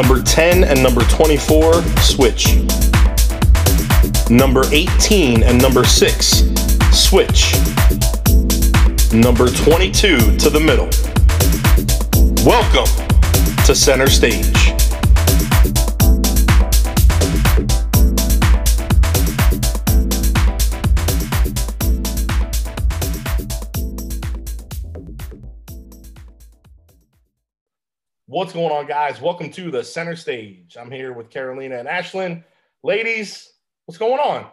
Number 10 and number 24, switch. Number 18 and number 6, switch. Number 22 to the middle. Welcome to center stage. What's going on, guys? Welcome to the center stage. I'm here with Carolina and Ashlyn. Ladies, what's going on?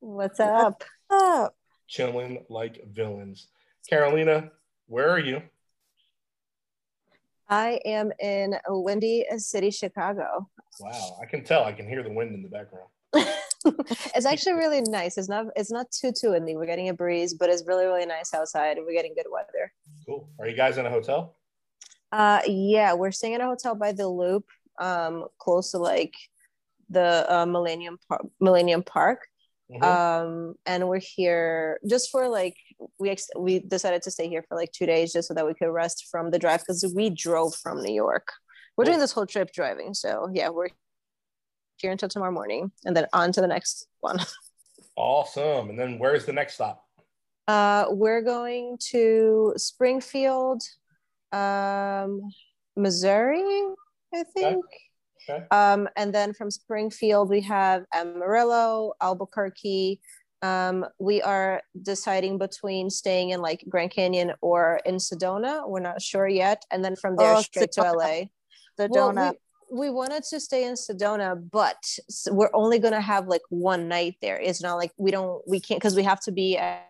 What's up? up? Chilling like villains. Carolina, where are you? I am in a windy city, Chicago. Wow, I can tell. I can hear the wind in the background. it's actually really nice. It's not it's not too too windy. We're getting a breeze, but it's really really nice outside. We're getting good weather. Cool. Are you guys in a hotel? Uh, yeah, we're staying at a hotel by the Loop, um, close to like the uh, Millennium Park. Millennium Park. Mm-hmm. Um, and we're here just for like we ex- we decided to stay here for like two days just so that we could rest from the drive because we drove from New York. We're doing this whole trip driving, so yeah, we're here until tomorrow morning, and then on to the next one. awesome. And then where's the next stop? Uh, we're going to Springfield, um, Missouri, I think. Okay. Okay. Um, and then from Springfield, we have Amarillo, Albuquerque. Um, we are deciding between staying in like Grand Canyon or in Sedona. We're not sure yet. And then from there, oh, straight Sedona. to LA. Sedona. Well, we, we wanted to stay in Sedona, but we're only going to have like one night there. It's not like we don't, we can't, because we have to be at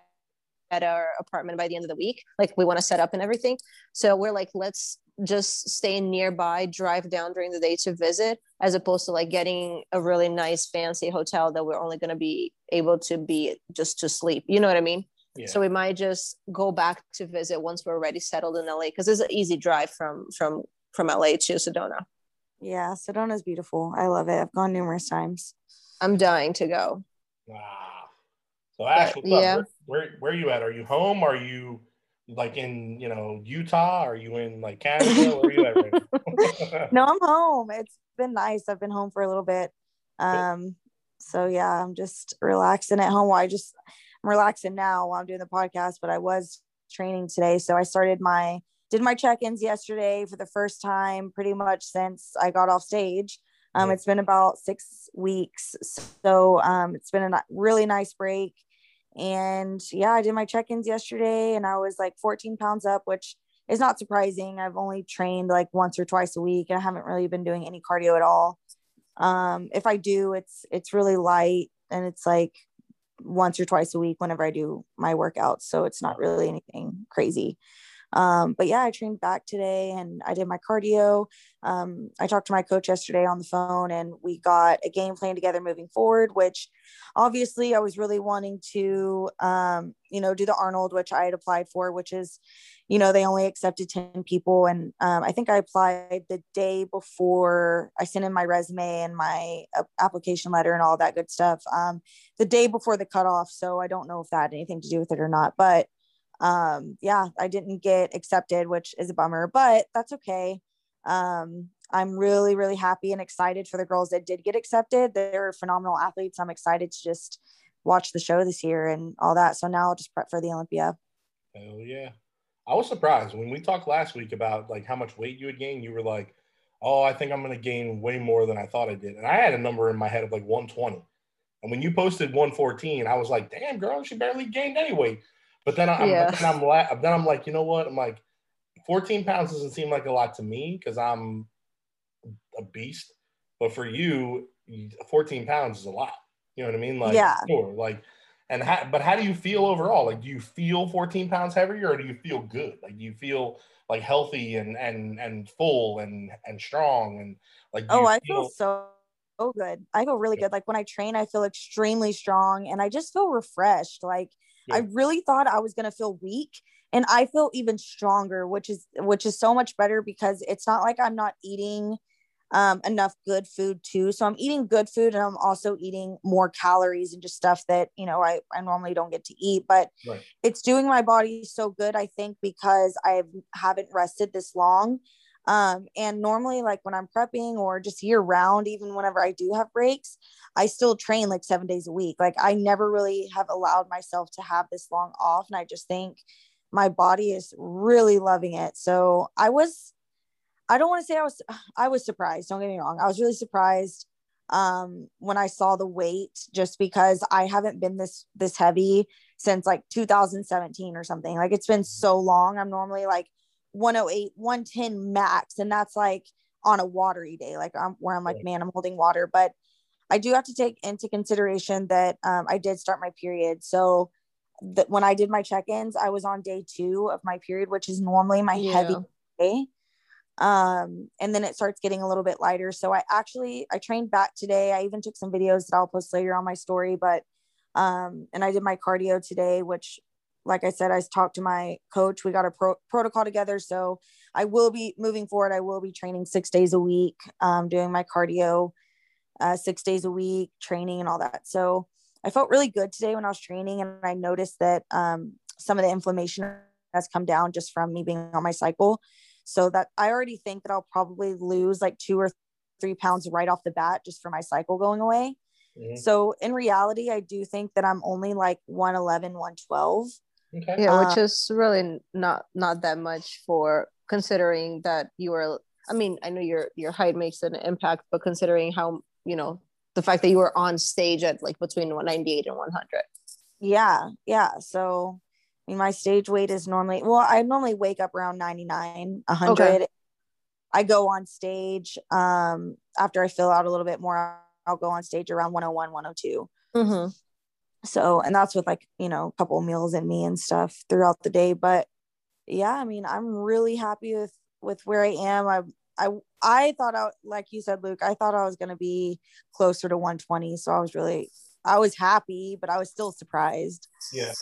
at our apartment by the end of the week. Like we want to set up and everything. So we're like, let's just stay nearby, drive down during the day to visit, as opposed to like getting a really nice fancy hotel that we're only going to be able to be just to sleep. You know what I mean? Yeah. So we might just go back to visit once we're already settled in LA because it's an easy drive from from from LA to Sedona. Yeah, Sedona is beautiful. I love it. I've gone numerous times. I'm dying to go. Wow. So Ash, what's yeah. Where, where, where are you at? Are you home? Are you like in you know Utah? Are you in like Canada? Where are you at right no, I'm home. It's been nice. I've been home for a little bit. Um, so yeah, I'm just relaxing at home. While I just I'm relaxing now while I'm doing the podcast, but I was training today. So I started my did my check-ins yesterday for the first time pretty much since I got off stage. Um, it's been about six weeks. So um, it's been a really nice break. And yeah, I did my check ins yesterday and I was like 14 pounds up, which is not surprising. I've only trained like once or twice a week and I haven't really been doing any cardio at all. Um, if I do, it's it's really light and it's like once or twice a week whenever I do my workouts. So it's not really anything crazy. Um, but yeah, I trained back today and I did my cardio. Um, I talked to my coach yesterday on the phone and we got a game plan together moving forward, which obviously I was really wanting to, um, you know, do the Arnold, which I had applied for, which is, you know, they only accepted 10 people. And um, I think I applied the day before I sent in my resume and my application letter and all that good stuff um, the day before the cutoff. So I don't know if that had anything to do with it or not. But um yeah i didn't get accepted which is a bummer but that's okay. Um i'm really really happy and excited for the girls that did get accepted. They're phenomenal athletes. I'm excited to just watch the show this year and all that. So now i'll just prep for the olympia. Hell yeah. I was surprised when we talked last week about like how much weight you had gained you were like oh i think i'm going to gain way more than i thought i did. And i had a number in my head of like 120 and when you posted 114 i was like damn girl she barely gained any weight but then I'm, yeah. then I'm, la- then I'm like, you know what? I'm like, 14 pounds doesn't seem like a lot to me because I'm a beast. But for you, 14 pounds is a lot. You know what I mean? Like, yeah. Sure. Like, and how, but how do you feel overall? Like, do you feel 14 pounds heavier or do you feel good? Like, do you feel like healthy and, and, and full and, and strong? And like, oh, I feel, feel so so good. I feel really good. Like when I train, I feel extremely strong and I just feel refreshed. Like yeah. I really thought I was going to feel weak and I feel even stronger, which is which is so much better because it's not like I'm not eating um, enough good food too. So I'm eating good food and I'm also eating more calories and just stuff that, you know, I, I normally don't get to eat, but right. it's doing my body so good, I think, because I haven't rested this long. Um, and normally, like when I'm prepping or just year round, even whenever I do have breaks, I still train like seven days a week. Like I never really have allowed myself to have this long off. And I just think my body is really loving it. So I was, I don't want to say I was, I was surprised. Don't get me wrong. I was really surprised um when I saw the weight just because I haven't been this this heavy since like 2017 or something. Like it's been so long. I'm normally like 108, 110 max. And that's like on a watery day, like I'm where I'm like, man, I'm holding water. But I do have to take into consideration that um, I did start my period. So that when I did my check-ins, I was on day two of my period, which is normally my yeah. heavy day. Um, and then it starts getting a little bit lighter. So I actually I trained back today. I even took some videos that I'll post later on my story, but um, and I did my cardio today, which like I said, I talked to my coach. We got a pro- protocol together. So I will be moving forward. I will be training six days a week, um, doing my cardio uh, six days a week, training and all that. So I felt really good today when I was training, and I noticed that um, some of the inflammation has come down just from me being on my cycle. So that I already think that I'll probably lose like two or three pounds right off the bat just for my cycle going away. Mm-hmm. So in reality, I do think that I'm only like 111, 112. Okay. Yeah, which uh, is really not not that much for considering that you are I mean, I know your your height makes an impact, but considering how, you know, the fact that you were on stage at like between 198 and 100. Yeah. Yeah. So I mean, my stage weight is normally well, I normally wake up around 99, 100. Okay. I go on stage um after I fill out a little bit more, I'll go on stage around 101, 102. Mm-hmm so and that's with like you know a couple meals in me and stuff throughout the day. But yeah i mean i'm really happy with with where i am. I i i thought i like you said luke i thought i was going to be closer to 120 so i was really i was happy but i was still surprised. Yeah.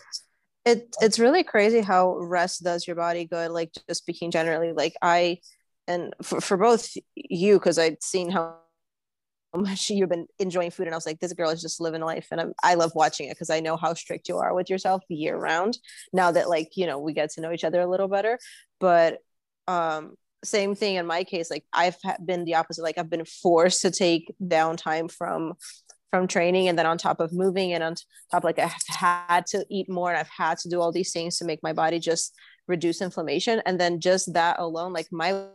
It it's really crazy how rest does your body good. Like just speaking generally like i and for, for both you because i'd seen how much you've been enjoying food and i was like this girl is just living life and I'm, i love watching it because i know how strict you are with yourself year round now that like you know we get to know each other a little better. But um same thing in my case like i've been the opposite like i've been forced to take downtime from from training and then on top of moving and on top like i've had to eat more and i've had to do all these things to make my body just reduce inflammation and then just that alone like my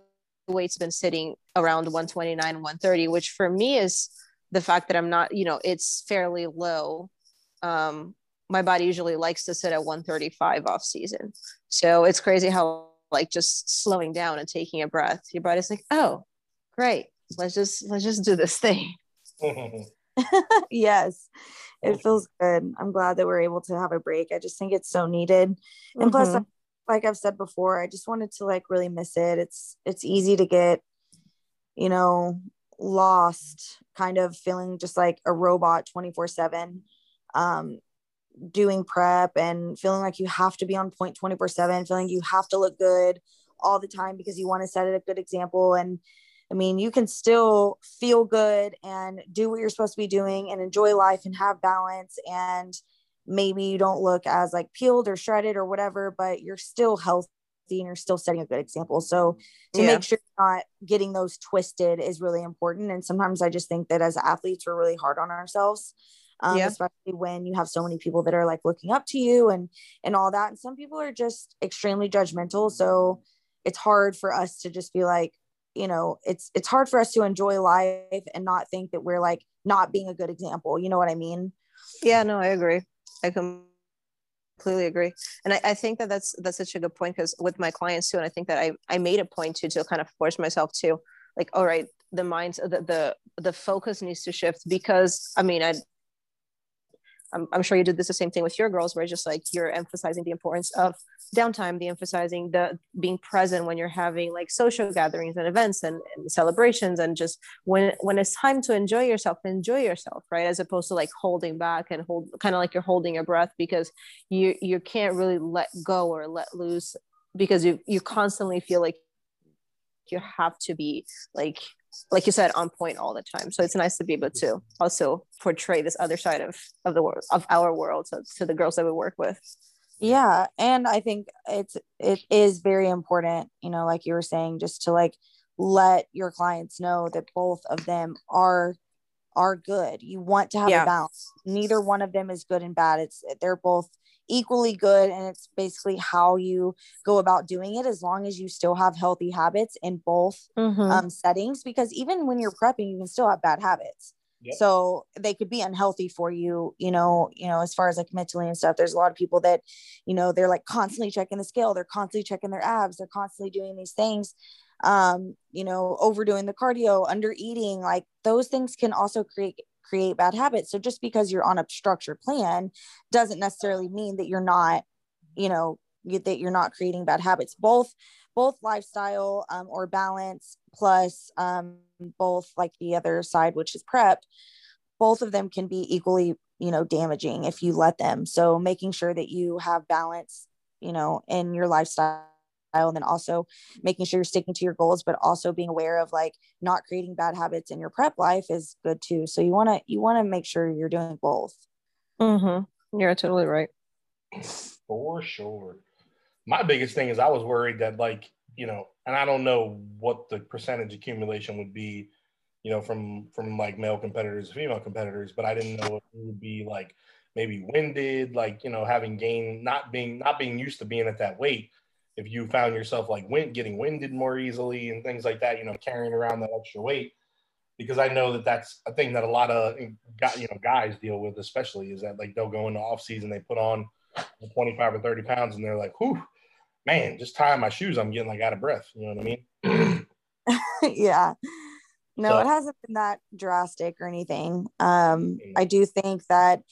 weight's been sitting around 129 130 which for me is the fact that i'm not you know it's fairly low. Um my body usually likes to sit at 135 off season. So it's crazy how like just slowing down and taking a breath. Your body's like oh great. Let's just let's just do this thing. Yes. It feels good. I'm glad that we're able to have a break. I just think it's so needed. And mm-hmm. plus like I've said before, I just wanted to like really miss it. It's it's easy to get, you know, lost, kind of feeling just like a robot 24/7. Um doing prep and feeling like you have to be on point 24/7, feeling you have to look good all the time because you want to set it a good example and I mean, you can still feel good and do what you're supposed to be doing and enjoy life and have balance and maybe you don't look as like peeled or shredded or whatever, but you're still healthy and you're still setting a good example. So to yeah. make sure you're not getting those twisted is really important. And sometimes I just think that as athletes, we're really hard on ourselves. Um, yeah. especially when you have so many people that are like looking up to you and and all that and some people are just extremely judgmental so it's hard for us to just be like you know it's it's hard for us to enjoy life and not think that we're like not being a good example you know what i mean yeah no i agree I completely agree, and I, I think that that's that's such a good point because with my clients too, and I think that I I made a point to to kind of force myself to like, all right, the mind, the the the focus needs to shift because I mean I I'm, I'm sure you did this the same thing with your girls where just like you're emphasizing the importance of downtime the emphasizing the being present when you're having like social gatherings and events and, and, celebrations and just when when it's time to enjoy yourself enjoy yourself right? As opposed to like holding back and hold kind of like you're holding your breath because you you can't really let go or let loose because you you constantly feel like you have to be like like you said on point all the time so it's nice to be able to also portray this other side of of the world of our world to, to the girls that we work with yeah and i think it's it is very important you know like you were saying just to like let your clients know that both of them are are good. You want to have yeah. a balance. Neither one of them is good and bad. It's they're both equally good and it's basically how you go about doing it as long as you still have healthy habits in both mm-hmm. um, settings because even when you're prepping you can still have bad habits yep. so they could be unhealthy for you you know you know as far as like mentally and stuff there's a lot of people that you know they're like constantly checking the scale they're constantly checking their abs they're constantly doing these things um you know overdoing the cardio under eating like those things can also create create bad habits. So just because you're on a structured plan doesn't necessarily mean that you're not, you know, that you're not creating bad habits. Both both lifestyle um, or balance plus um, both like the other side, which is prep, both of them can be equally, you know, damaging if you let them. So making sure that you have balance, you know, in your lifestyle and then also making sure you're sticking to your goals but also being aware of like not creating bad habits in your prep life is good too. So you want to you want to make sure you're doing both. Mm-hmm. you're totally right. For sure. My biggest thing is i was worried that like you know and i don't know what the percentage accumulation would be you know from from like male competitors female competitors but i didn't know if it would be like maybe winded like you know having gained not being not being used to being at that weight if you found yourself like wind, getting winded more easily and things like that, you know, carrying around that extra weight, because I know that that's a thing that a lot of you know guys deal with, especially is that like they'll go into off season, they put on 25 or 30 pounds, and they're like, "Whew, man, just tying my shoes, I'm getting like out of breath." You know what I mean? yeah. No, so, it hasn't been that drastic or anything. Um, I do think that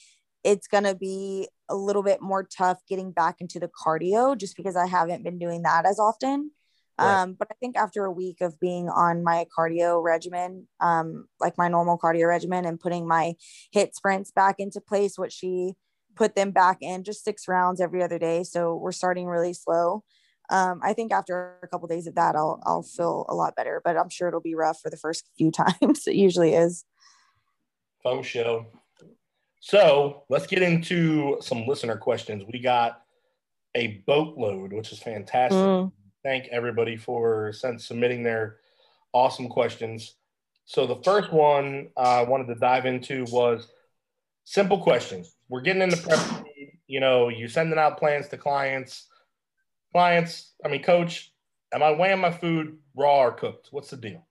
it's going to be a little bit more tough getting back into the cardio just because I haven't been doing that as often. Right. Um, but I think after a week of being on my cardio regimen, um, like my normal cardio regimen, and putting my HIIT sprints back into place, what she put them back in just six rounds every other day. So we're starting really slow. Um, I think after a couple of days of that, I'll I'll feel a lot better. But I'm sure it'll be rough for the first few times. it usually is. Fun show. So let's get into some listener questions. We got a boatload, which is fantastic. Mm. Thank everybody for sending submitting their awesome questions. So the first one I wanted to dive into was simple questions. We're getting into prep. You know, you sending out plans to clients. Clients, I mean, coach, am I weighing my food raw or cooked? What's the deal?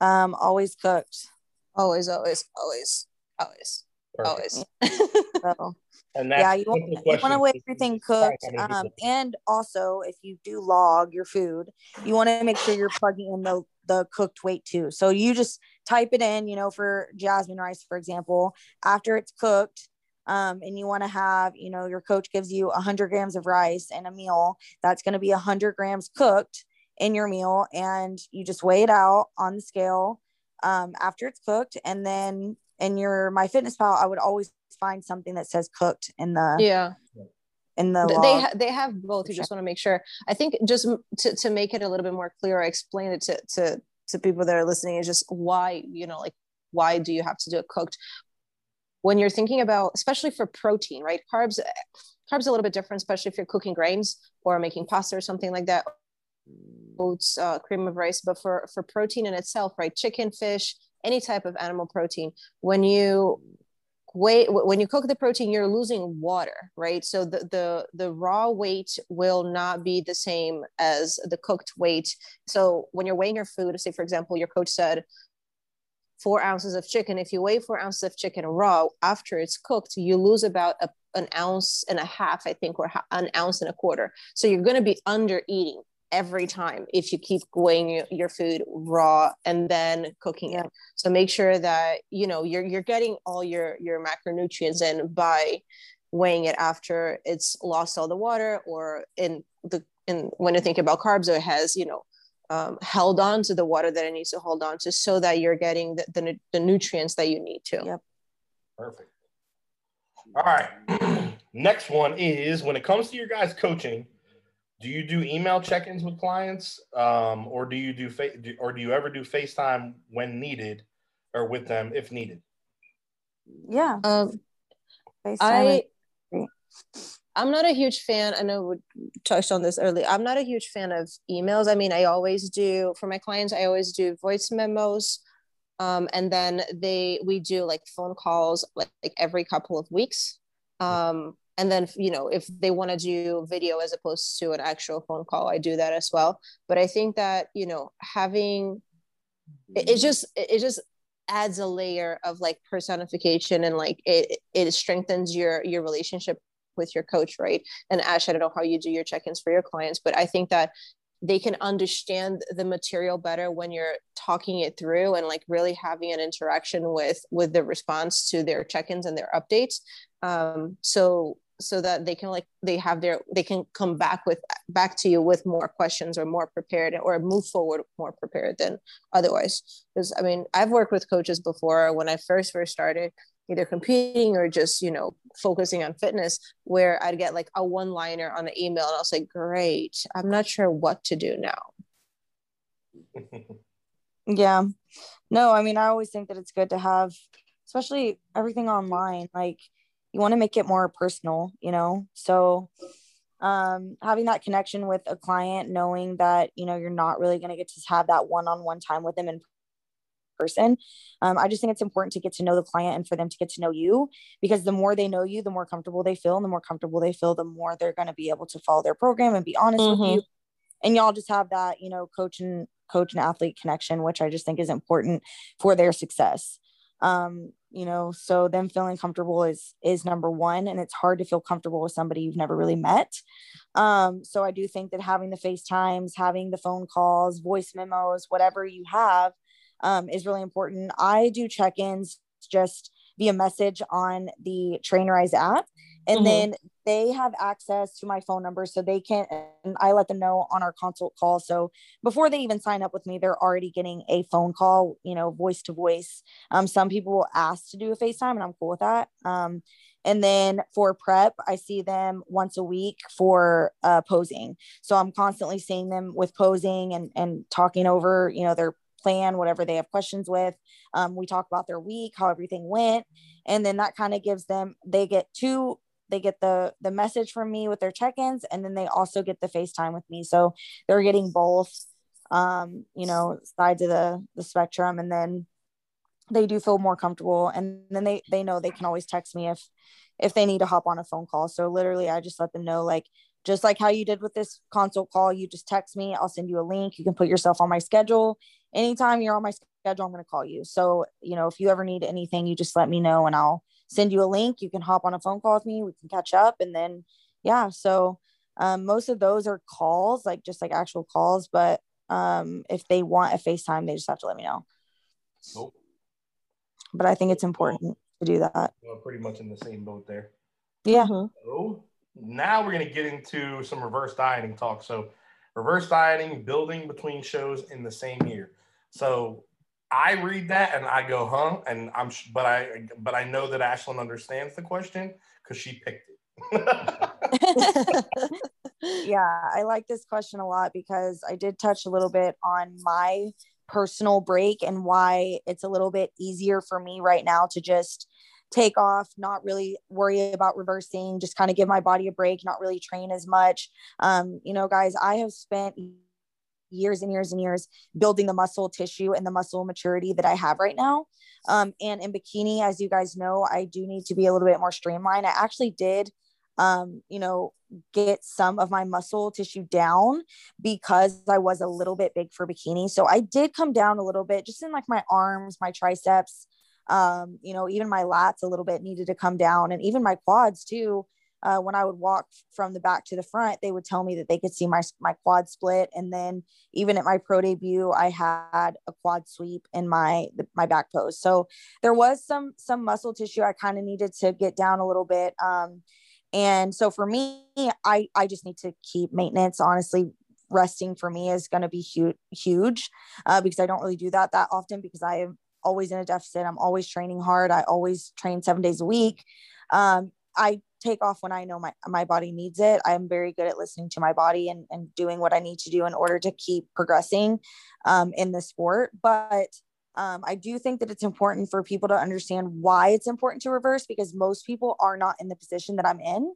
Um, always cooked. Always, always, always always, Perfect. always. so, and yeah, you want, you want to weigh everything cooked. Um, and also, if you do log your food, you want to make sure you're plugging in the the cooked weight too. So you just type it in, you know, for jasmine rice, for example, after it's cooked. Um, and you want to have, you know, your coach gives you 100 grams of rice in a meal. That's going to be 100 grams cooked in your meal, and you just weigh it out on the scale um, after it's cooked, and then in your MyFitnessPal, I would always find something that says cooked in the yeah. in the they ha- they have both. You just want to make sure. I think just to to make it a little bit more clear, I explain it to to to people that are listening is just why you know like why do you have to do it cooked? When you're thinking about especially for protein right? Carbs carbs a little bit different especially if you're cooking grains or making pasta or something like that. Oats uh, cream of rice but for for protein in itself right? Chicken fish any type of animal protein when you wait when you cook the protein you're losing water right? So the the the raw weight will not be the same as the cooked weight. So when you're weighing your food say for example your coach said four ounces of chicken if you weigh four ounces of chicken raw after it's cooked you lose about a, an ounce and a half i think or an ounce and a quarter. So you're going to be under eating every time if you keep weighing your food raw and then cooking yeah. it. So make sure that you know you're you're getting all your your macronutrients in by weighing it after it's lost all the water or in the in when you think about carbs it has you know um, held on to the water that it needs to hold on to so that you're getting the, the, the nutrients that you need to. Yep. Perfect. All right. Next one is when it comes to your guys coaching, do you do email check-ins with clients um, or do you do fa- or do you ever do facetime when needed or with them if needed yeah um, i I'm not a huge fan. I know we touched on this earlier. I'm not a huge fan of emails. I mean, I always do for my clients. I always do voice memos, um, and then they we do like phone calls like, like every couple of weeks. Um, and then you know if they want to do video as opposed to an actual phone call, I do that as well. But I think that you know having it, it just it just adds a layer of like personification and like it it strengthens your your relationship with your coach, right? And Ash, I don't know how you do your check-ins for your clients, but I think that they can understand the material better when you're talking it through and like really having an interaction with with the response to their check-ins and their updates um, so so that they can like they have their they can come back with back to you with more questions or more prepared or move forward more prepared than otherwise. Because i mean i've worked with coaches before when i first first started either competing or just you know focusing on fitness where i'd get like a one liner on an email and i'll say great i'm not sure what to do now. Yeah. No i mean i always think that it's good to have especially everything online like you want to make it more personal you know so um, having that connection with a client knowing that you know you're not really going to get to have that one-on-one time with them in person. Um, I just think it's important to get to know the client and for them to get to know you because the more they know you, the more comfortable they feel. And the more comfortable they feel, the more they're going to be able to follow their program and be honest mm-hmm. with you. And y'all just have that, you know, coach and coach and athlete connection, which I just think is important for their success. Um, you know, so them feeling comfortable is is number one, and it's hard to feel comfortable with somebody you've never really met. Um, so I do think that having the FaceTimes, having the phone calls, voice memos, whatever you have, um, is really important. I do check ins just via message on the Trainerize app. And mm-hmm. then they have access to my phone number so they can and I let them know on our consult call. So before they even sign up with me, they're already getting a phone call, you know, voice to voice. Um, some people will ask to do a FaceTime and I'm cool with that. Um, and then for prep, I see them once a week for uh, posing. So I'm constantly seeing them with posing and, and talking over, you know, their plan, whatever they have questions with. Um, we talk about their week, how everything went, and then that kind of gives them. They get two. They get the the message from me with their check-ins, and then they also get the FaceTime with me. So they're getting both, um, you know, sides of the the spectrum, and then they do feel more comfortable. And then they they know they can always text me if if they need to hop on a phone call. So literally, I just let them know like just like how you did with this consult call you just text me i'll send you a link you can put yourself on my schedule anytime you're on my schedule i'm going to call you so you know if you ever need anything you just let me know and i'll send you a link. You can hop on a phone call with me. We can catch up. And then yeah so um, most of those are calls like just like actual calls. But um, if they want a facetime they just have to let me know. Nope. but i think it's important to do that. Well, pretty much in the same boat there. Yeah. Mm-hmm. so now we're going to get into some reverse dieting talk. So, reverse dieting, building between shows in the same year. So, I read that and I go, huh? And I'm, but I, but I know that Ashlyn understands the question because she picked it. yeah, I like this question a lot because I did touch a little bit on my personal break and why it's a little bit easier for me right now to just take off, not really worry about reversing, just kind of give my body a break, not really train as much. Um, you know, guys, I have spent years and years and years building the muscle tissue and the muscle maturity that I have right now. Um, and in bikini, as you guys know, I do need to be a little bit more streamlined. I actually did, um, you know, get some of my muscle tissue down because I was a little bit big for bikini. So I did come down a little bit just in like my arms, my triceps, um, you know, even my lats a little bit needed to come down and even my quads too. Uh, when I would walk from the back to the front, they would tell me that they could see my my quad split. And then even at my pro debut, I had a quad sweep in my my back pose. So there was some some muscle tissue I kind of needed to get down a little bit. Um, and so for me, I I just need to keep maintenance. Honestly, resting for me is going to be huge huge uh, because I don't really do that that often because I am always in a deficit. I'm always training hard. I always train seven days a week. Um, I take off when I know my, my body needs it. I'm very good at listening to my body and, and doing what I need to do in order to keep progressing um, in the sport. But um, I do think that it's important for people to understand why it's important to reverse because most people are not in the position that I'm in.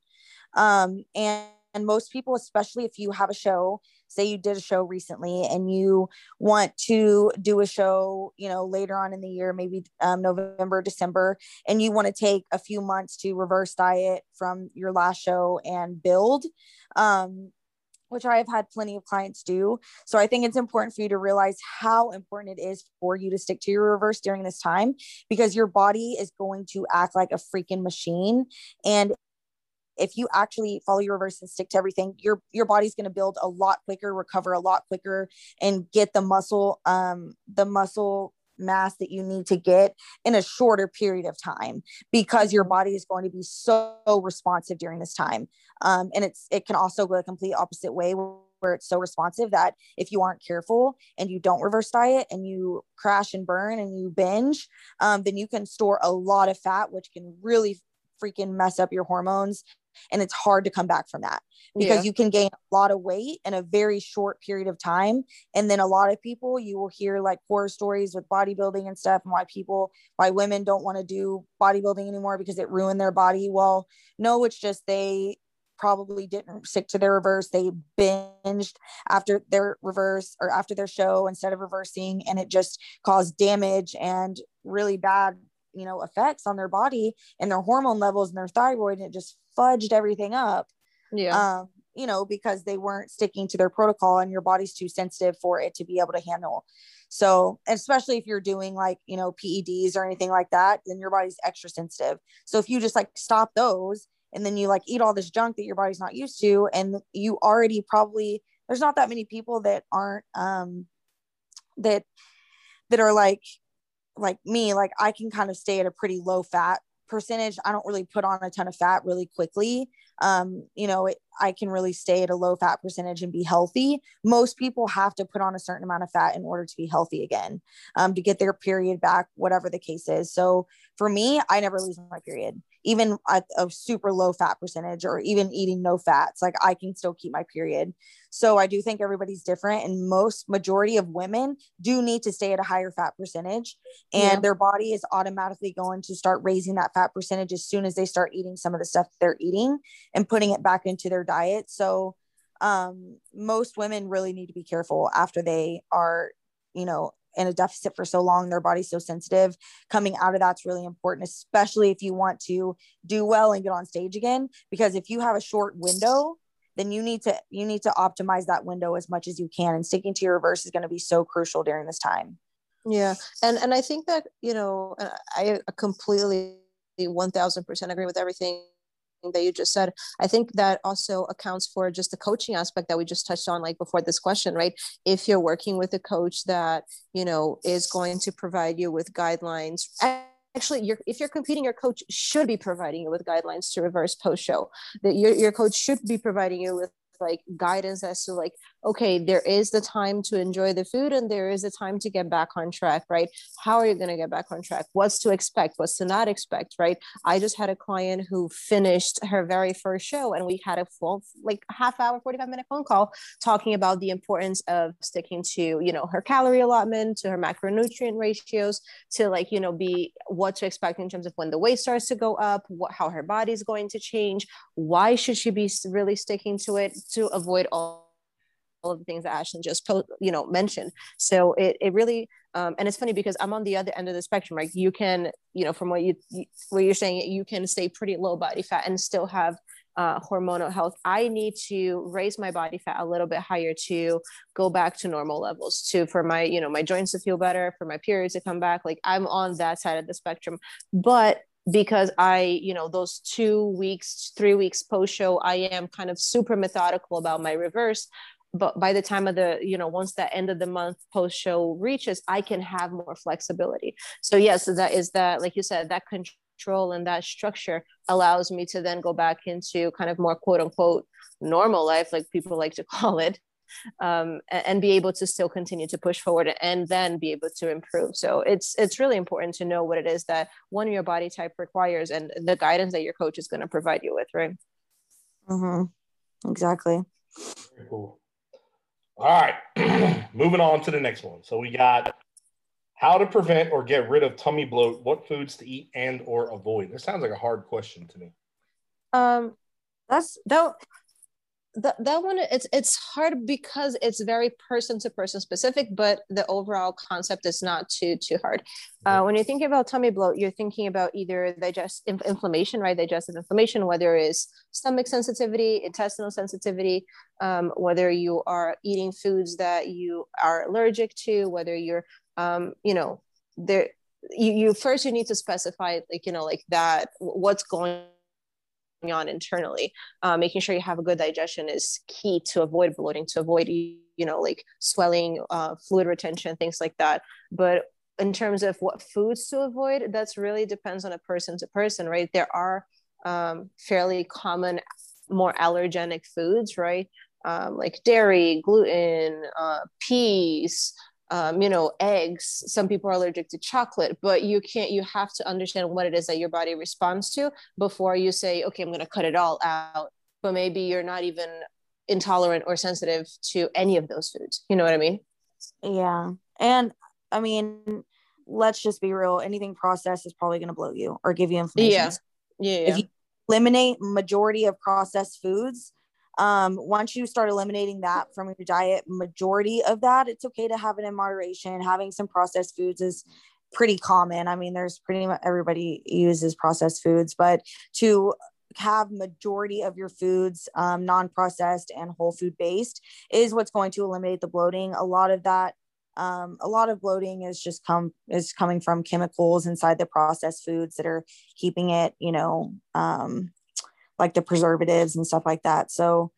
Um, and, and most people, especially if you have a show, say you did a show recently and you want to do a show, you know, later on in the year, maybe um, November, December, and you want to take a few months to reverse diet from your last show and build. Um, which I have had plenty of clients do. So I think it's important for you to realize how important it is for you to stick to your reverse during this time because your body is going to act like a freaking machine. And if you actually follow your reverse and stick to everything, your your body's going to build a lot quicker, recover a lot quicker, and get the muscle um the muscle mass that you need to get in a shorter period of time because your body is going to be so responsive during this time. Um, and it's it can also go a complete opposite way where it's so responsive that if you aren't careful and you don't reverse diet and you crash and burn and you binge um, then you can store a lot of fat which can really freaking mess up your hormones and it's hard to come back from that because yeah. you can gain a lot of weight in a very short period of time. And then a lot of people you will hear like horror stories with bodybuilding and stuff and why people why women don't want to do bodybuilding anymore because it ruined their body. Well no it's just they probably didn't stick to their reverse. They binged after their reverse or after their show instead of reversing and it just caused damage and really bad you know effects on their body and their hormone levels and their thyroid and it just fudged everything up. Yeah. Um, you know because they weren't sticking to their protocol and your body's too sensitive for it to be able to handle. So especially if you're doing like you know peds or anything like that then your body's extra sensitive. So if you just like stop those and then you like eat all this junk that your body's not used to and you already probably there's not that many people that aren't um that that are like like me, like I can kind of stay at a pretty low fat percentage. I don't really put on a ton of fat really quickly. Um, you know, it, I can really stay at a low fat percentage and be healthy. Most people have to put on a certain amount of fat in order to be healthy again, um, to get their period back, whatever the case is. So for me, I never lose my period even at a super low fat percentage or even eating no fats like i can still keep my period so i do think everybody's different and most majority of women do need to stay at a higher fat percentage and yeah. their body is automatically going to start raising that fat percentage as soon as they start eating some of the stuff they're eating and putting it back into their diet so um, most women really need to be careful after they are you know in a deficit for so long their body's so sensitive coming out of that's really important especially if you want to do well and get on stage again because if you have a short window then you need to you need to optimize that window as much as you can and sticking to your reverse is going to be so crucial during this time. Yeah and and i think that you know i completely 1000% agree with everything that you just said. I think that also accounts for just the coaching aspect that we just touched on like before this question right? If you're working with a coach that you know is going to provide you with guidelines actually you're, if you're competing your coach should be providing you with guidelines to reverse post show that your, your coach should be providing you with like guidance as to like okay there is the time to enjoy the food and there is a time to get back on track right? How are you going to get back on track? What's to expect? What's to not expect right? I just had a client who finished her very first show and we had a full like half hour 45 minute phone call talking about the importance of sticking to you know her calorie allotment to her macronutrient ratios to like you know be what to expect in terms of when the weight starts to go up what how her body's going to change. Why should she be really sticking to it to avoid all all of the things that Ashlyn just you know mentioned. So it it really um, and it's funny because I'm on the other end of the spectrum. Right, you can you know from what you, where you're saying you can stay pretty low body fat and still have uh, hormonal health. I need to raise my body fat a little bit higher to go back to normal levels. To for my you know my joints to feel better, for my periods to come back. Like I'm on that side of the spectrum, but because I, you know, those two weeks, three weeks post show, I am kind of super methodical about my reverse. But by the time of the, you know, once that end of the month post show reaches, I can have more flexibility. So, yes, that is that, like you said, that control and that structure allows me to then go back into kind of more quote unquote normal life, like people like to call it, um, and, and, be able to still continue to push forward and then be able to improve. So it's it's really important to know what it is that one your body type requires and the guidance that your coach is going to provide you with, right? Mm-hmm. Exactly. Very cool. All right, moving on to the next one. So we got how to prevent or get rid of tummy bloat. What foods to eat and or avoid. This sounds like a hard question to me. Um, That's that that, that one it's it's hard because it's very person to person specific but the overall concept is not too too hard. Uh, when you're thinking about tummy bloat you're thinking about either digest inflammation right? Digestive inflammation whether it's stomach sensitivity intestinal sensitivity um, whether you are eating foods that you are allergic to whether you're um, you know there you, you first you need to specify like you know like that what's going on internally uh, making sure you have a good digestion is key to avoid bloating to avoid you know like swelling uh, fluid retention things like that. But in terms of what foods to avoid that's really depends on a person to person right? There are um, fairly common more allergenic foods right? Um, like dairy gluten uh, peas um, you know, eggs. Some people are allergic to chocolate, but you can't, you have to understand what it is that your body responds to before you say, okay, I'm going to cut it all out. But maybe you're not even intolerant or sensitive to any of those foods. You know what I mean? Yeah. And I mean, let's just be real. Anything processed is probably going to blow you or give you inflammation. Yeah. Yeah. If you eliminate majority of processed foods, um, once you start eliminating that from your diet majority of that it's okay to have it in moderation. Having some processed foods is pretty common. I mean there's pretty much everybody uses processed foods but to have majority of your foods um, non-processed and whole food based is what's going to eliminate the bloating. A lot of that um, a lot of bloating is just come is coming from chemicals inside the processed foods that are keeping it you know um, like the preservatives and stuff like that. So,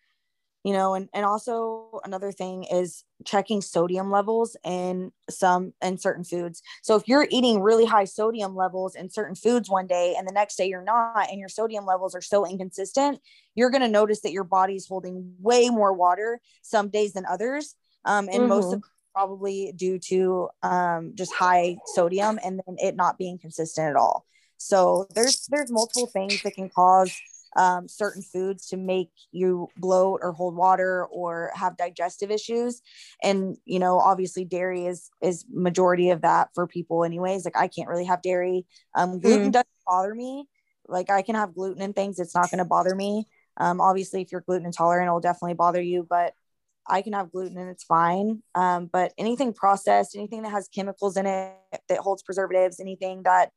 you know, and, and also another thing is checking sodium levels in some in certain foods. So if you're eating really high sodium levels in certain foods one day and the next day you're not, and your sodium levels are so inconsistent, you're going to notice that your body's holding way more water some days than others. Um, and mm-hmm. most of probably due to um, just high sodium and then it not being consistent at all. So there's there's multiple things that can cause um, certain foods to make you bloat or hold water or have digestive issues. And you know obviously dairy is is majority of that for people anyways. Like i can't really have dairy. Um, gluten mm. doesn't bother me. Like i can have gluten and things. It's not going to bother me. Um, obviously if you're gluten intolerant it'll definitely bother you but I can have gluten and it's fine. Um, but anything processed, anything that has chemicals in it that holds preservatives, anything that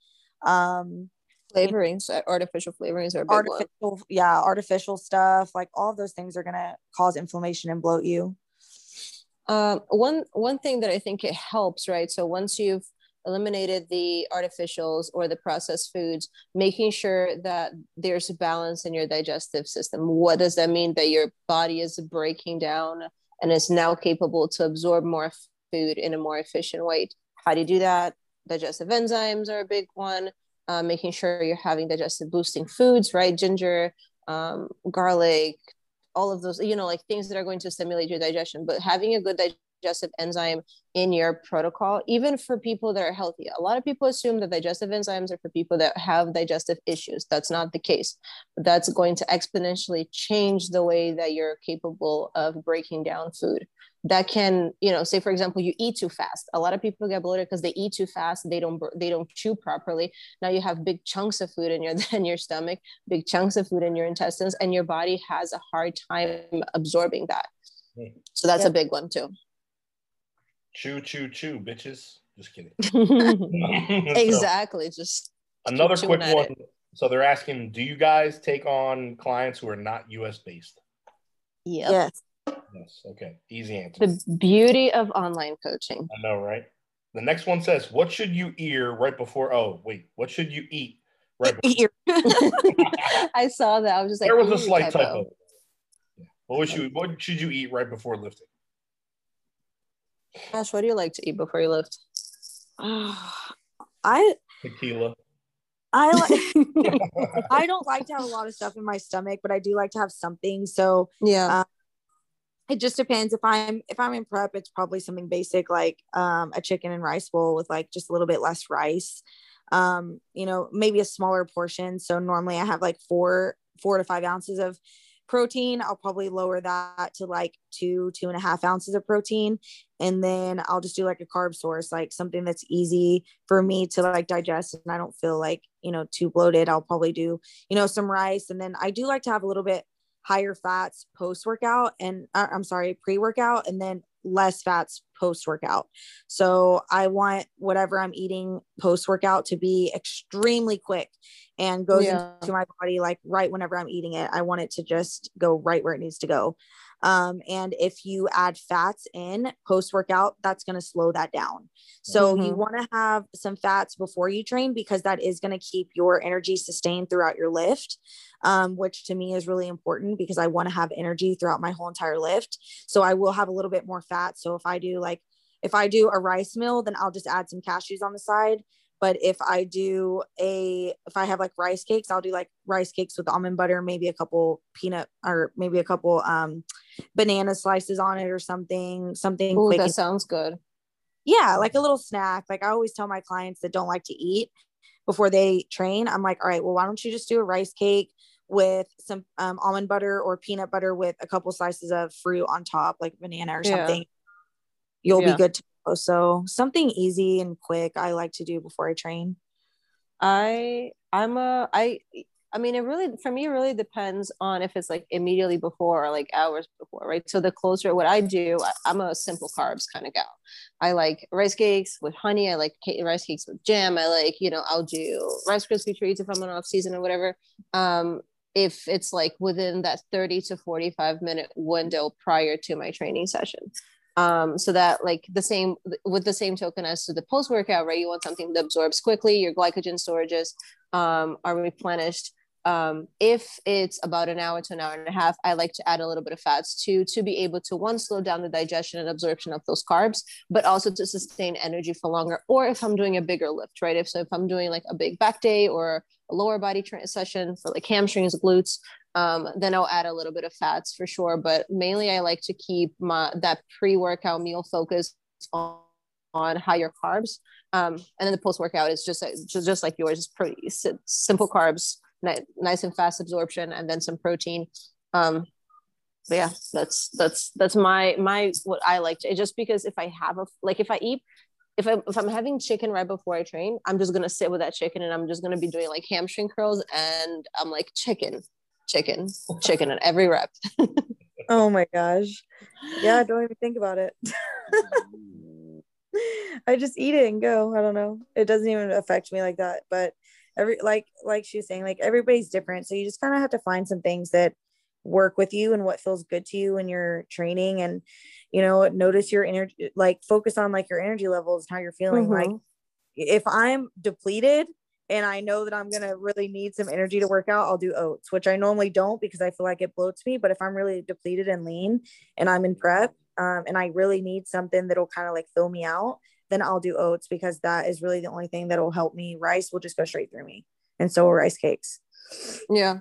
um, flavorings uh, artificial flavorings are artificial one. yeah artificial stuff like all those things are going to cause inflammation and bloat you. Um, one one thing that i think it helps right so once you've eliminated the artificials or the processed foods making sure that there's a balance in your digestive system. What does that mean? That your body is breaking down and is now capable to absorb more food in a more efficient way. How do you do that? Digestive enzymes are a big one uh, making sure you're having digestive boosting foods, right? Ginger, um, garlic, all of those, you know, like things that are going to stimulate your digestion. But having a good digestive enzyme in your protocol, even for people that are healthy. A lot of people assume that digestive enzymes are for people that have digestive issues. That's not the case. That's going to exponentially change the way that you're capable of breaking down food that can you know say for example you eat too fast. A lot of people get bloated because they eat too fast they don't they don't chew properly. Now you have big chunks of food in your in your stomach big chunks of food in your intestines and your body has a hard time absorbing that. Hmm. so that's a big one too. Chew chew chew bitches. Just kidding. Exactly. So, just another quick one. It. so they're asking do you guys take on clients who are not us based? Yep. yes Yes. Okay. Easy answer. The beauty of online coaching. I know, right? The next one says, "What should you ear right before?" Oh, wait. What should you eat right before? I saw that. I was just like, there was a slight typo. typo. Yeah. What should you, What should you eat right before lifting? Gosh, what do you like to eat before you lift? I tequila. I like. I don't like to have a lot of stuff in my stomach, but I do like to have something. So yeah, um, it just depends. If i'm if i'm in prep it's probably something basic like um, a chicken and rice bowl with like just a little bit less rice. Um, you know maybe a smaller portion. So normally i have like four four to five ounces of protein. I'll probably lower that to like two two and a half ounces of protein. And then i'll just do like a carb source like something that's easy for me to like digest and i don't feel like you know too bloated. I'll probably do you know some rice. And then i do like to have a little bit higher fats post workout and uh, I'm sorry, pre workout, and then less fats post workout. So I want whatever I'm eating post workout to be extremely quick and goes yeah. into my body like right whenever I'm eating it. I want it to just go right where it needs to go. Um, and if you add fats in post workout, that's going to slow that down. So mm-hmm. you want to have some fats before you train because that is going to keep your energy sustained throughout your lift, um, which to me is really important because I want to have energy throughout my whole entire lift. So I will have a little bit more fat. So if I do like, if I do a rice meal, then I'll just add some cashews on the side but if I do a, if I have like rice cakes, I'll do like rice cakes with almond butter, maybe a couple peanut or maybe a couple um, banana slices on it or something, something. Ooh, that sounds good. Yeah, like a little snack. Like I always tell my clients that don't like to eat before they train. I'm like, all right, well, why don't you just do a rice cake with some um, almond butter or peanut butter with a couple slices of fruit on top, like banana or something. Yeah. You'll yeah. be good to so something easy and quick I like to do before I train. I I'm a I I mean, it really, for me, it really depends on if it's like immediately before or like hours before, right? So the closer, what I do, I, am a simple carbs kind of gal. I like rice cakes with honey. I like rice cakes with jam. I like, you know, I'll do Rice Krispie treats if I'm on off season or whatever. Um, if it's like within that 30 to 45 minute window prior to my training session um, so that like the same with the same token as to the post workout right? You want something that absorbs quickly your glycogen storages um, are replenished. Um, if it's about an hour to an hour and a half i like to add a little bit of fats to to be able to one slow down the digestion and absorption of those carbs but also to sustain energy for longer or if i'm doing a bigger lift right? If so if i'm doing like a big back day or a lower body tra- session for like hamstrings glutes um, then I'll add a little bit of fats for sure. But mainly, I like to keep my that pre-workout meal focused on, on higher carbs, um, and then the post-workout is just just, just like yours. It's pretty simple carbs, nice and fast absorption, and then some protein. Um, but yeah, that's that's that's my my what I like to just because if I have a like if I eat if I if I'm having chicken right before I train, I'm just gonna sit with that chicken and I'm just gonna be doing like hamstring curls and I'm like chicken chicken, chicken at every rep. oh my gosh. Yeah, don't even think about it. I just eat it and go. I don't know. It doesn't even affect me like that. But every like like she was saying, like everybody's different. So you just kind of have to find some things that work with you and what feels good to you when you're training and you know notice your energy like focus on like your energy levels and how you're feeling mm-hmm. like if i'm depleted and I know that I'm gonna really need some energy to work out, I'll do oats, which I normally don't because I feel like it bloats me. But if I'm really depleted and lean and I'm in prep um, and I really need something that'll kind of like fill me out, then I'll do oats because that is really the only thing that'll help me. Rice will just go straight through me, and so will rice cakes. Yeah,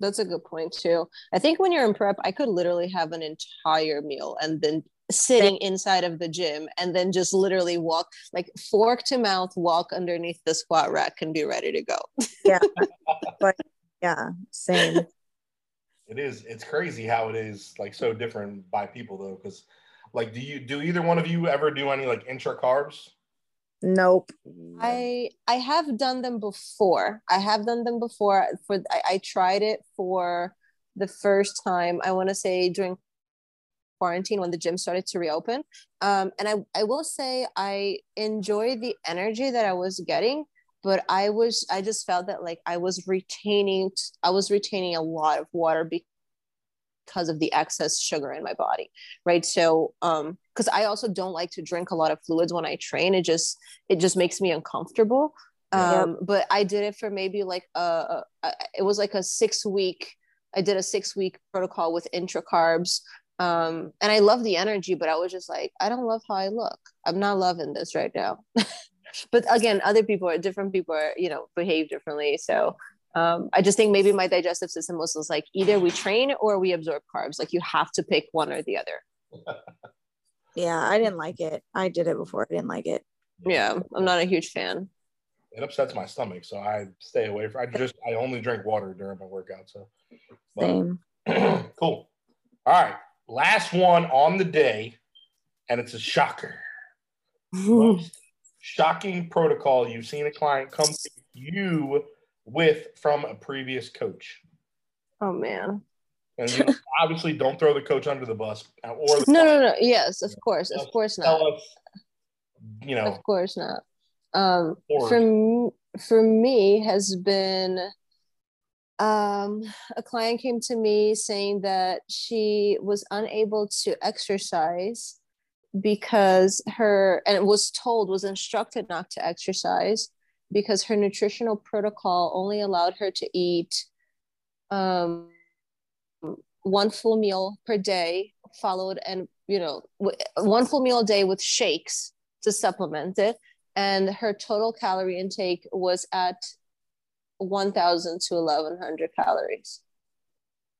that's a good point too. I think when you're in prep, I could literally have an entire meal and then sitting inside of the gym and then just literally walk like fork to mouth walk underneath the squat rack and be ready to go. Yeah. But yeah same. It is it's crazy how it is like so different by people though because like do you do either one of you ever do any like intra carbs? Nope. I i have done them before. I have done them before. For i, I tried it for the first time i want to say during quarantine when the gym started to reopen. Um, and I, I will say I enjoyed the energy that I was getting, but I was I just felt that like I was retaining I was retaining a lot of water because of the excess sugar in my body, right? So um, because I also don't like to drink a lot of fluids when I train. It just it just makes me uncomfortable. Um, but I did it for maybe like a, a, it was like a six week I did a six week protocol with intra carbs um and i love the energy but i was just like i don't love how i look. I'm not loving this right now. But again other people are different people are you know behave differently. So um, i just think maybe my digestive system was, was like either we train or we absorb carbs. Like you have to pick one or the other. Yeah i didn't like it. I did it before. I didn't like it. Yeah i'm not a huge fan. It upsets my stomach so i stay away from i just i only drink water during my workout so. But, same. Cool. All right last one on the day, and it's a shocker. Most shocking protocol you've seen a client come to you with from a previous coach. Oh man. And you know, obviously, don't throw the coach under the bus. Or the no, no, no. Yes, of course, of course not. Us, you know, of course not. Um, for for me has been um, a client came to me saying that she was unable to exercise because her and was told was instructed not to exercise because her nutritional protocol only allowed her to eat um, one full meal per day followed and you know one full meal a day with shakes to supplement it. And her total calorie intake was at 1000 to 1100 calories.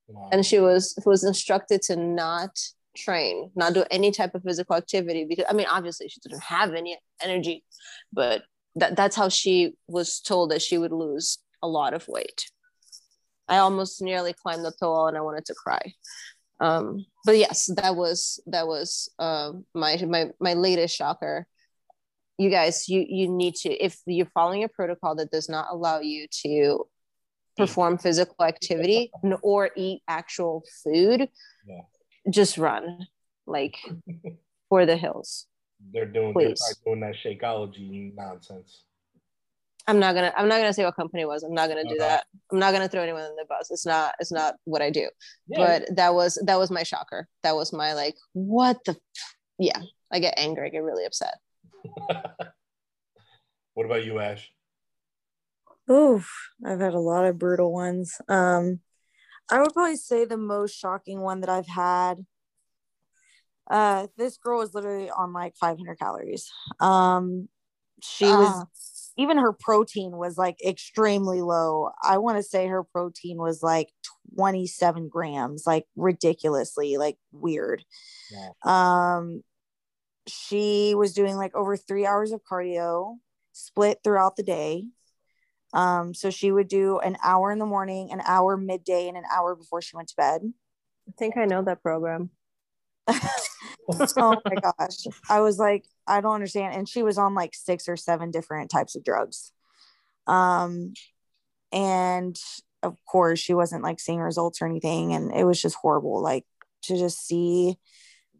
Wow. and she was was instructed to not train not do any type of physical activity because i mean obviously she didn't have any energy but that that's how she was told that she would lose a lot of weight. I almost nearly climbed up the wall and i wanted to cry. Um, but yes that was that was uh, my my my latest shocker you guys you you need to if you're following a protocol that does not allow you to perform physical activity or eat actual food yeah. just run like for the hills. They're doing they're doing that shakeology nonsense. I'm not gonna i'm not gonna say what company was. I'm not gonna do uh-huh. that. I'm not gonna throw anyone in the bus. It's not it's not what i do. Yeah. but that was that was my shocker. That was my like what the yeah. I get angry i get really upset what about you, Ash? Oof, I've had a lot of brutal ones. Um, I would probably say the most shocking one that I've had. Uh, this girl was literally on like 500 calories. Um, she uh. was even her protein was like extremely low. I want to say her protein was like 27 grams, like ridiculously like weird. Yeah. Um, she was doing like over three hours of cardio split throughout the day. Um, so she would do an hour in the morning, an hour midday, and an hour before she went to bed. I think I know that program. oh my gosh. I was like, I don't understand. And she was on like six or seven different types of drugs. Um, and of course, she wasn't like seeing results or anything. And it was just horrible. Like to just see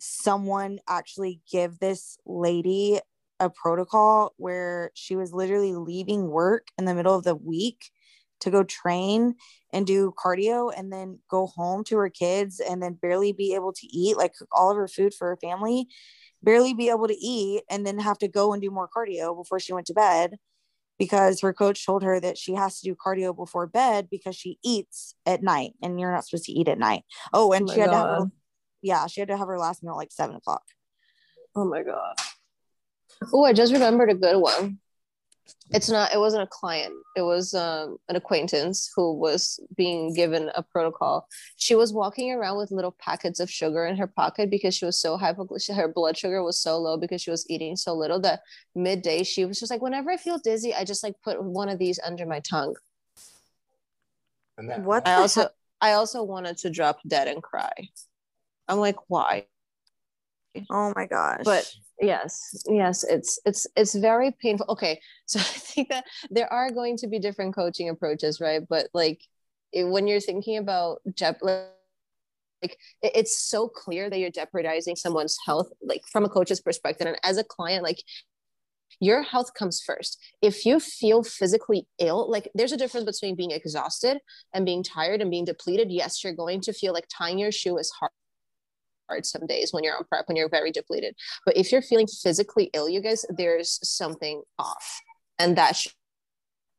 someone actually give this lady a protocol where she was literally leaving work in the middle of the week to go train and do cardio and then go home to her kids and then barely be able to eat like cook all of her food for her family barely be able to eat and then have to go and do more cardio before she went to bed because her coach told her that she has to do cardio before bed because she eats at night and you're not supposed to eat at night oh and oh she had God. to have yeah, she had to have her last meal like seven o'clock. Oh my god. Oh, I just remembered a good one. It's not. It wasn't a client. It was um, an acquaintance who was being given a protocol. She was walking around with little packets of sugar in her pocket because she was so hypoglycemic. Her blood sugar was so low because she was eating so little that midday she was just like, whenever I feel dizzy, I just like put one of these under my tongue. And that, what? I also I also wanted to drop dead and cry. I'm like, why? Oh my gosh. But yes, yes, it's it's it's very painful. Okay, so I think that there are going to be different coaching approaches, right? But like it, when you're thinking about Jep, like it's so clear that you're jeopardizing someone's health, like from a coach's perspective, and as a client, like your health comes first. If you feel physically ill, like there's a difference between being exhausted and being tired and being depleted. Yes, you're going to feel like tying your shoe is hard hard some days when you're on prep when you're very depleted. But if you're feeling physically ill you guys there's something off and that should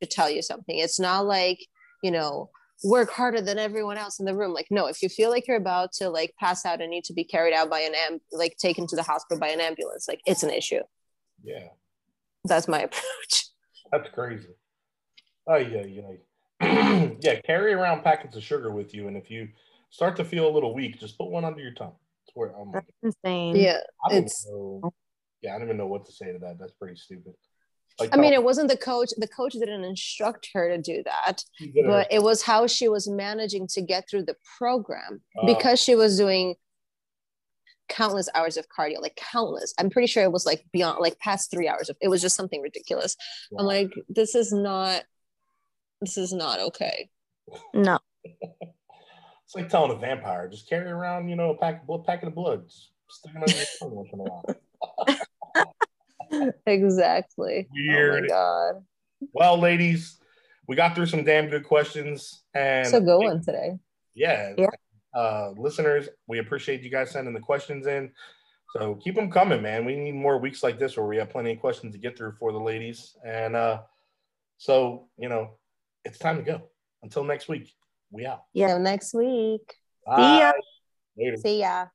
tell you something. It's not like you know work harder than everyone else in the room. Like no if you feel like you're about to like pass out and need to be carried out by an am like taken to the hospital by an ambulance like it's an issue. Yeah. That's my approach. That's crazy. Oh yeah yeah yeah carry around packets of sugar with you and if you start to feel a little weak just put one under your tongue where I'm That's insane. Yeah, it's. Know, yeah, I don't even know what to say to that. That's pretty stupid. Like, I mean, it wasn't the coach. The coach didn't instruct her to do that, but it was how she was managing to get through the program uh, because she was doing countless hours of cardio, like countless. I'm pretty sure it was like beyond, like past three hours of. It was just something ridiculous. Wow. I'm like, this is not. This is not okay. No. It's like telling a vampire, just carry around, you know, a pack of blood, packet of blood, stick them under your tongue once in a while. exactly. Weird. Oh my god. Well, ladies, we got through some damn good questions, and so good one today. Yeah. Yeah. Uh, listeners, we appreciate you guys sending the questions in. So keep them coming, man. We need more weeks like this where we have plenty of questions to get through for the ladies. And uh, so, you know, it's time to go. Until next week, we out. Yeah, next week. Bye. See ya. Later. See ya.